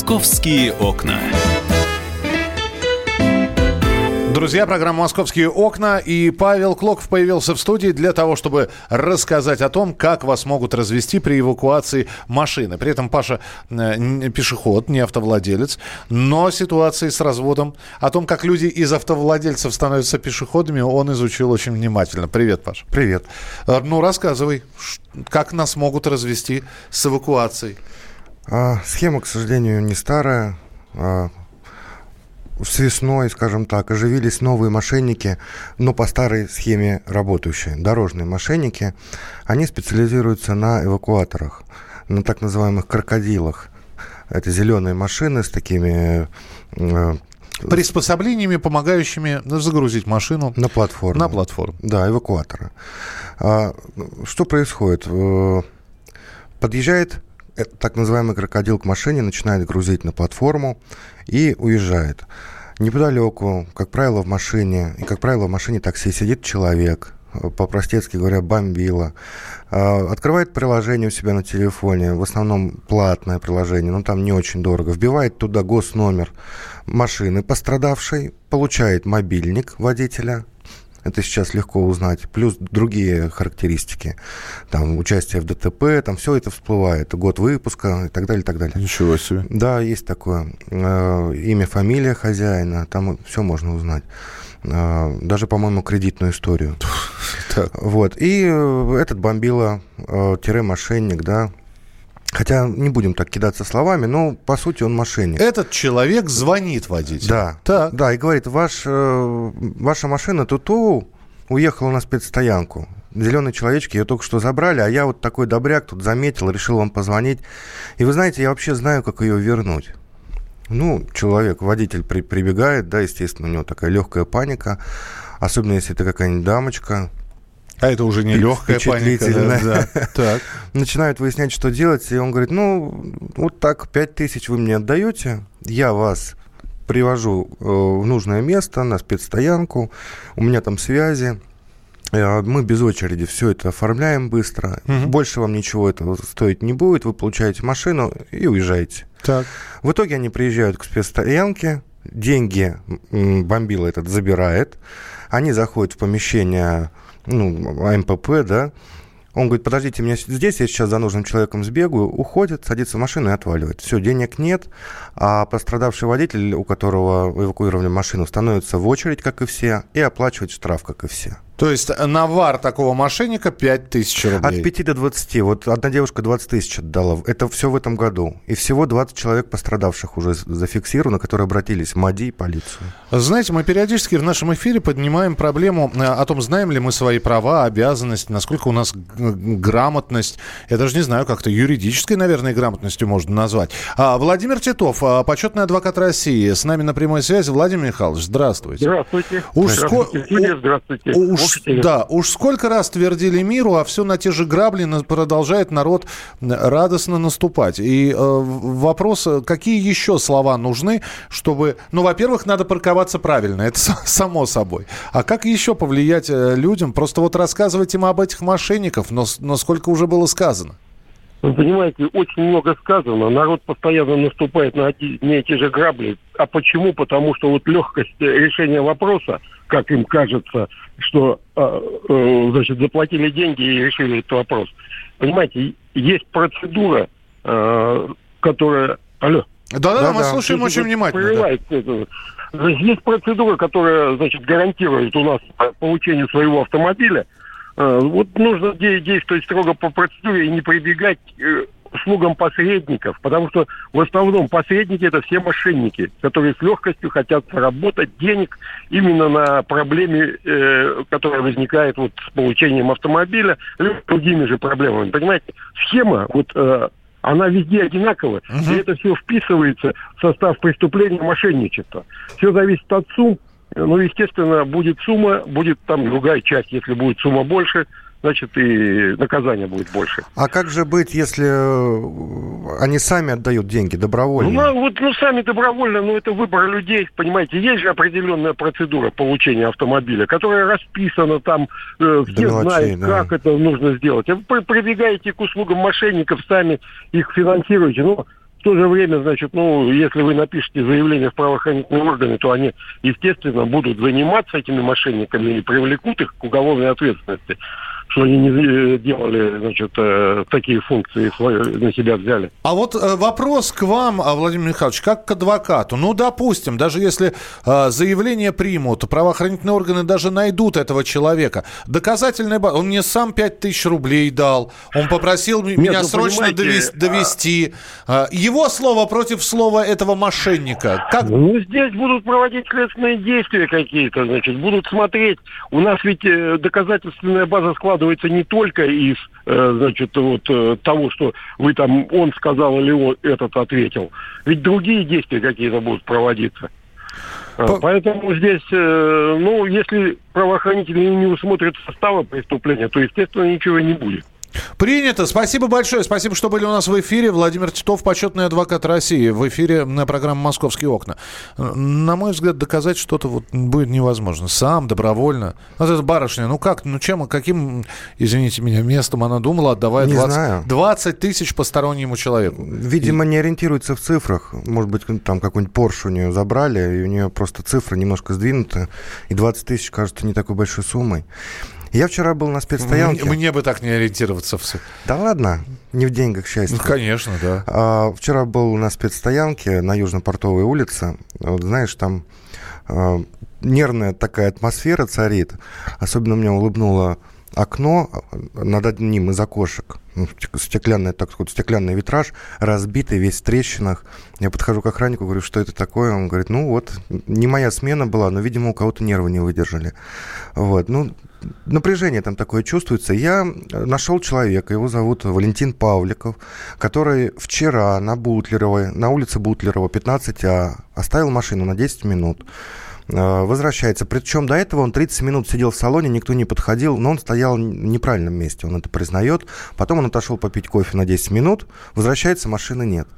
«Московские окна». Друзья, программа «Московские окна» и Павел Клоков появился в студии для того, чтобы рассказать о том, как вас могут развести при эвакуации машины. При этом Паша э, пешеход, не автовладелец, но ситуации с разводом, о том, как люди из автовладельцев становятся пешеходами, он изучил очень внимательно. Привет, Паша. Привет. Э, ну, рассказывай, как нас могут развести с эвакуацией? А, схема, к сожалению, не старая. А, с весной, скажем так, оживились новые мошенники, но по старой схеме работающие. Дорожные мошенники, они специализируются на эвакуаторах, на так называемых крокодилах. Это зеленые машины с такими э, приспособлениями, помогающими загрузить машину на платформу. На платформу. Да, эвакуатора. А, что происходит? Э, подъезжает так называемый крокодил к машине, начинает грузить на платформу и уезжает. Неподалеку, как правило, в машине, и, как правило, в машине такси сидит человек, по-простецки говоря, бомбила. Открывает приложение у себя на телефоне, в основном платное приложение, но там не очень дорого. Вбивает туда госномер машины пострадавшей, получает мобильник водителя, это сейчас легко узнать. Плюс другие характеристики. Там участие в ДТП, там все это всплывает. Год выпуска и так далее, и так далее. Ничего себе. Да, есть такое. Э, имя, фамилия хозяина, там все можно узнать. Э, даже, по-моему, кредитную историю. Вот. И э, этот бомбила-мошенник, да, Хотя не будем так кидаться словами, но по сути он мошенник. Этот человек звонит водителю. Да, так. да, и говорит, Ваш, э, ваша машина Туту уехала на спецстоянку. Зеленые человечки ее только что забрали, а я вот такой добряк тут заметил, решил вам позвонить. И вы знаете, я вообще знаю, как ее вернуть. Ну, человек, водитель при, прибегает, да, естественно, у него такая легкая паника, особенно если это какая-нибудь дамочка, а это уже не легкая паника. Да, да. Так. Начинают выяснять, что делать, и он говорит, ну, вот так, 5 тысяч вы мне отдаете, я вас привожу э, в нужное место, на спецстоянку, у меня там связи, э, мы без очереди все это оформляем быстро. Угу. Больше вам ничего этого стоить не будет. Вы получаете машину и уезжаете. Так. В итоге они приезжают к спецстоянке, деньги бомбила этот забирает. Они заходят в помещение ну, АМПП, да, он говорит, подождите, меня здесь, я сейчас за нужным человеком сбегаю, уходит, садится в машину и отваливает. Все, денег нет, а пострадавший водитель, у которого эвакуировали машину, становится в очередь, как и все, и оплачивает штраф, как и все. То есть навар такого мошенника 5 тысяч рублей? От 5 до 20. Вот одна девушка 20 тысяч отдала. Это все в этом году. И всего 20 человек пострадавших уже зафиксировано, которые обратились в МАДИ и полицию. Знаете, мы периодически в нашем эфире поднимаем проблему э, о том, знаем ли мы свои права, обязанности, насколько у нас грамотность. Я даже не знаю, как-то юридической, наверное, грамотностью можно назвать. А, Владимир Титов, а, почетный адвокат России, с нами на прямой связи. Владимир Михайлович, здравствуйте. Здравствуйте. Уж здравствуйте. Ско... здравствуйте. Уж уж, да, уж сколько раз твердили миру, а все на те же грабли продолжает народ радостно наступать. И э, вопрос, какие еще слова нужны, чтобы... Ну, во-первых, надо парковаться правильно, это само собой. А как еще повлиять э, людям? Просто вот рассказывать им об этих мошенников, но, но сколько уже было сказано? Вы понимаете, очень много сказано. Народ постоянно наступает на одни эти же грабли. А почему? Потому что вот легкость решения вопроса, как им кажется, что э, э, значит, заплатили деньги и решили этот вопрос. Понимаете, есть процедура, э, которая... Алло. Да-да, мы слушаем очень внимательно. Да. Есть процедура, которая, значит, гарантирует у нас получение своего автомобиля – Э, вот нужно действовать строго по процедуре и не прибегать э, услугам посредников, потому что в основном посредники это все мошенники, которые с легкостью хотят заработать денег именно на проблеме, э, которая возникает вот с получением автомобиля, или другими же проблемами. Понимаете, схема вот э, она везде одинаковая, uh-huh. и это все вписывается в состав преступления мошенничества. Все зависит от сумм, ну, естественно, будет сумма, будет там другая часть. Если будет сумма больше, значит, и наказание будет больше. А как же быть, если э, они сами отдают деньги добровольно? Ну, вот, ну, сами добровольно, но это выбор людей, понимаете. Есть же определенная процедура получения автомобиля, которая расписана там, э, все мелочей, знают, да. как это нужно сделать. А вы прибегаете к услугам мошенников, сами их финансируете. Ну, В то же время, значит, ну, если вы напишете заявление в правоохранительные органы, то они, естественно, будут заниматься этими мошенниками и привлекут их к уголовной ответственности что они не делали, значит, э, такие функции на себя взяли. А вот э, вопрос к вам, а, Владимир Михайлович, как к адвокату. Ну, допустим, даже если э, заявление примут, правоохранительные органы даже найдут этого человека. Доказательная база. Он мне сам 5 тысяч рублей дал. Он попросил Нет, меня ну, срочно довести. довести. А... Его слово против слова этого мошенника. Как... Ну, здесь будут проводить следственные действия какие-то, значит, будут смотреть. У нас ведь доказательственная база складывается складывается не только из, э, значит, вот э, того, что вы там, он сказал или он этот ответил. Ведь другие действия какие-то будут проводиться. Э, По... Поэтому здесь, ну, если правоохранители не усмотрят состава преступления, то, естественно, ничего не будет. Принято. Спасибо большое. Спасибо, что были у нас в эфире. Владимир Титов, почетный адвокат России. В эфире на программе «Московские окна». На мой взгляд, доказать что-то вот будет невозможно. Сам, добровольно. Вот эта барышня, ну как, ну чем, каким, извините меня, местом она думала, отдавая не 20, знаю. 20 тысяч постороннему человеку? Видимо, и... не ориентируется в цифрах. Может быть, там какой-нибудь Порш у нее забрали, и у нее просто цифры немножко сдвинуты, и 20 тысяч кажется не такой большой суммой. Я вчера был на спецстоянке. Мне, мне бы так не ориентироваться все. Да ладно, не в деньгах счастье. Ну, конечно, да. А, вчера был на спецстоянке на Южно-Портовой улице. Вот, знаешь, там а, нервная такая атмосфера царит. Особенно меня улыбнуло окно над одним из окошек. Ну, стеклянный, так сказать, стеклянный витраж, разбитый, весь в трещинах. Я подхожу к охраннику, говорю, что это такое? Он говорит, ну вот, не моя смена была, но, видимо, у кого-то нервы не выдержали. Вот, ну, напряжение там такое чувствуется. Я нашел человека, его зовут Валентин Павликов, который вчера на Бутлеровой, на улице Бутлерова, 15А, оставил машину на 10 минут э, возвращается. Причем до этого он 30 минут сидел в салоне, никто не подходил, но он стоял в неправильном месте, он это признает. Потом он отошел попить кофе на 10 минут, возвращается, машины нет.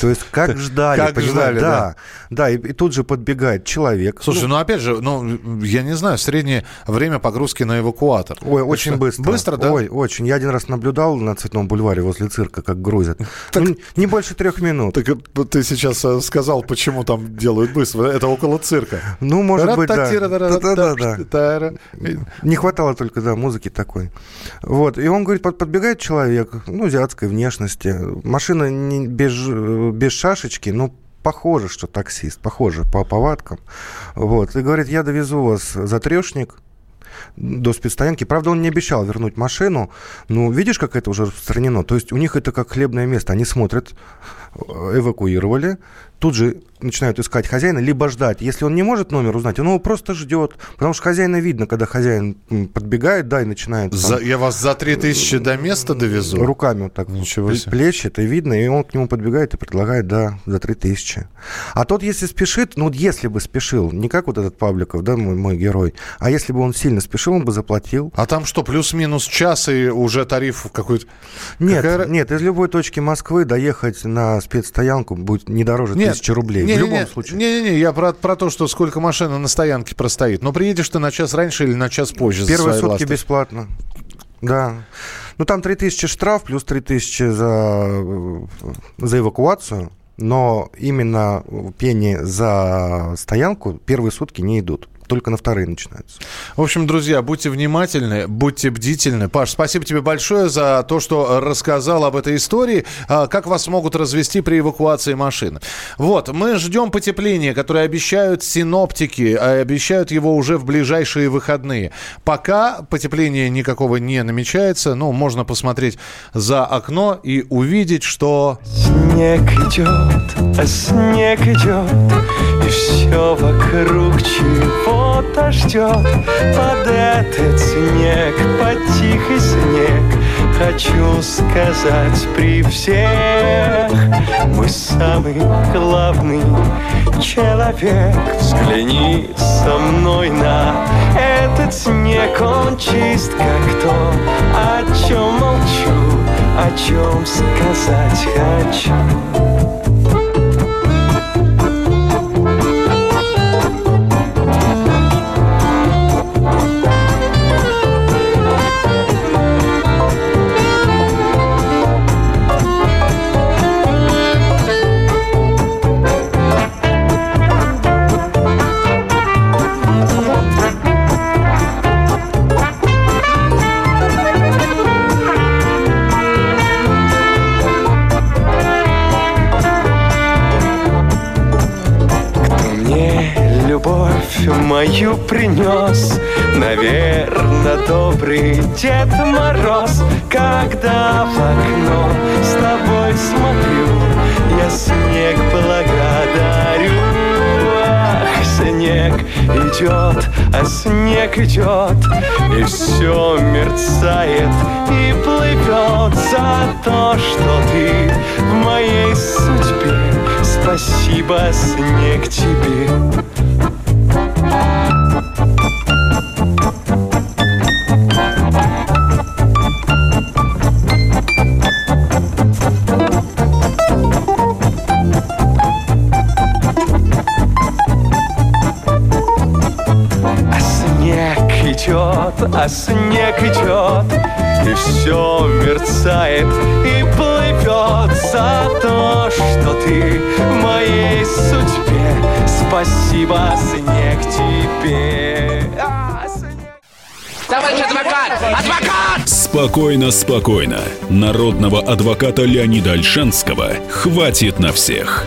То есть как ждали, как ждали, да. Да, да и, и тут же подбегает человек. Слушай, ну, ну опять же, ну я не знаю, среднее время погрузки на эвакуатор. Ой, Это очень быстро. Быстро, да? Ой, очень. Я один раз наблюдал на Цветном бульваре возле цирка, как грузят. Так, ну, не больше трех минут. Так э, ты сейчас э, сказал, почему там делают быстро. Это около цирка. Ну, может быть, да. Да, да, да. Не хватало только, да, музыки такой. Вот. И он говорит, подбегает человек, ну, азиатской внешности. Машина не без без шашечки, ну, похоже, что таксист, похоже по повадкам. Вот. И говорит, я довезу вас за трешник, до спецстоянки. Правда, он не обещал вернуть машину. Но видишь, как это уже распространено? То есть у них это как хлебное место. Они смотрят, э, эвакуировали, тут же начинают искать хозяина, либо ждать. Если он не может номер узнать, он его просто ждет. Потому что хозяина видно, когда хозяин подбегает, да, и начинает... Там, за, я вас за 3000 до места довезу? Руками вот так Ничего себе. плечи, это видно, и он к нему подбегает и предлагает, да, за 3000. А тот, если спешит, ну, вот если бы спешил, не как вот этот Павликов, да, мой, мой герой, а если бы он сильно спешил, он бы заплатил. А там что, плюс-минус час и уже тариф какой-то... Нет, Какая... нет, из любой точки Москвы доехать на спецстоянку будет не дороже нет, тысячи рублей. Не, в любом не, случае. Не-не-не, я про, про то, что сколько машина на стоянке простоит. Но приедешь ты на час раньше или на час позже Первые сутки ласты. бесплатно. Да. Ну, там 3000 штраф, плюс 3000 за, за эвакуацию. Но именно пени за стоянку первые сутки не идут только на вторые начинаются. В общем, друзья, будьте внимательны, будьте бдительны. Паш, спасибо тебе большое за то, что рассказал об этой истории, а, как вас могут развести при эвакуации машины. Вот, мы ждем потепления, которое обещают синоптики, а обещают его уже в ближайшие выходные. Пока потепления никакого не намечается, ну, можно посмотреть за окно и увидеть, что... Снег идет, а снег идет, и все вокруг чего кто-то ждет под этот снег, под тихий снег. Хочу сказать при всех, мы самый главный человек. Взгляни со мной на этот снег, он чист, как то, о чем молчу, о чем сказать хочу. Принес Наверно, добрый Дед Мороз Когда в окно с тобой смотрю Я снег благодарю. Ах, снег идет, а снег идет И все мерцает и плывет За то, что ты в моей судьбе. Спасибо, снег тебе а снег идет И все мерцает и плывет За то, что ты в моей судьбе Спасибо, снег тебе а, Товарищ адвокат! Адвокат! Спокойно, спокойно. Народного адвоката Леонида Альшанского хватит на всех.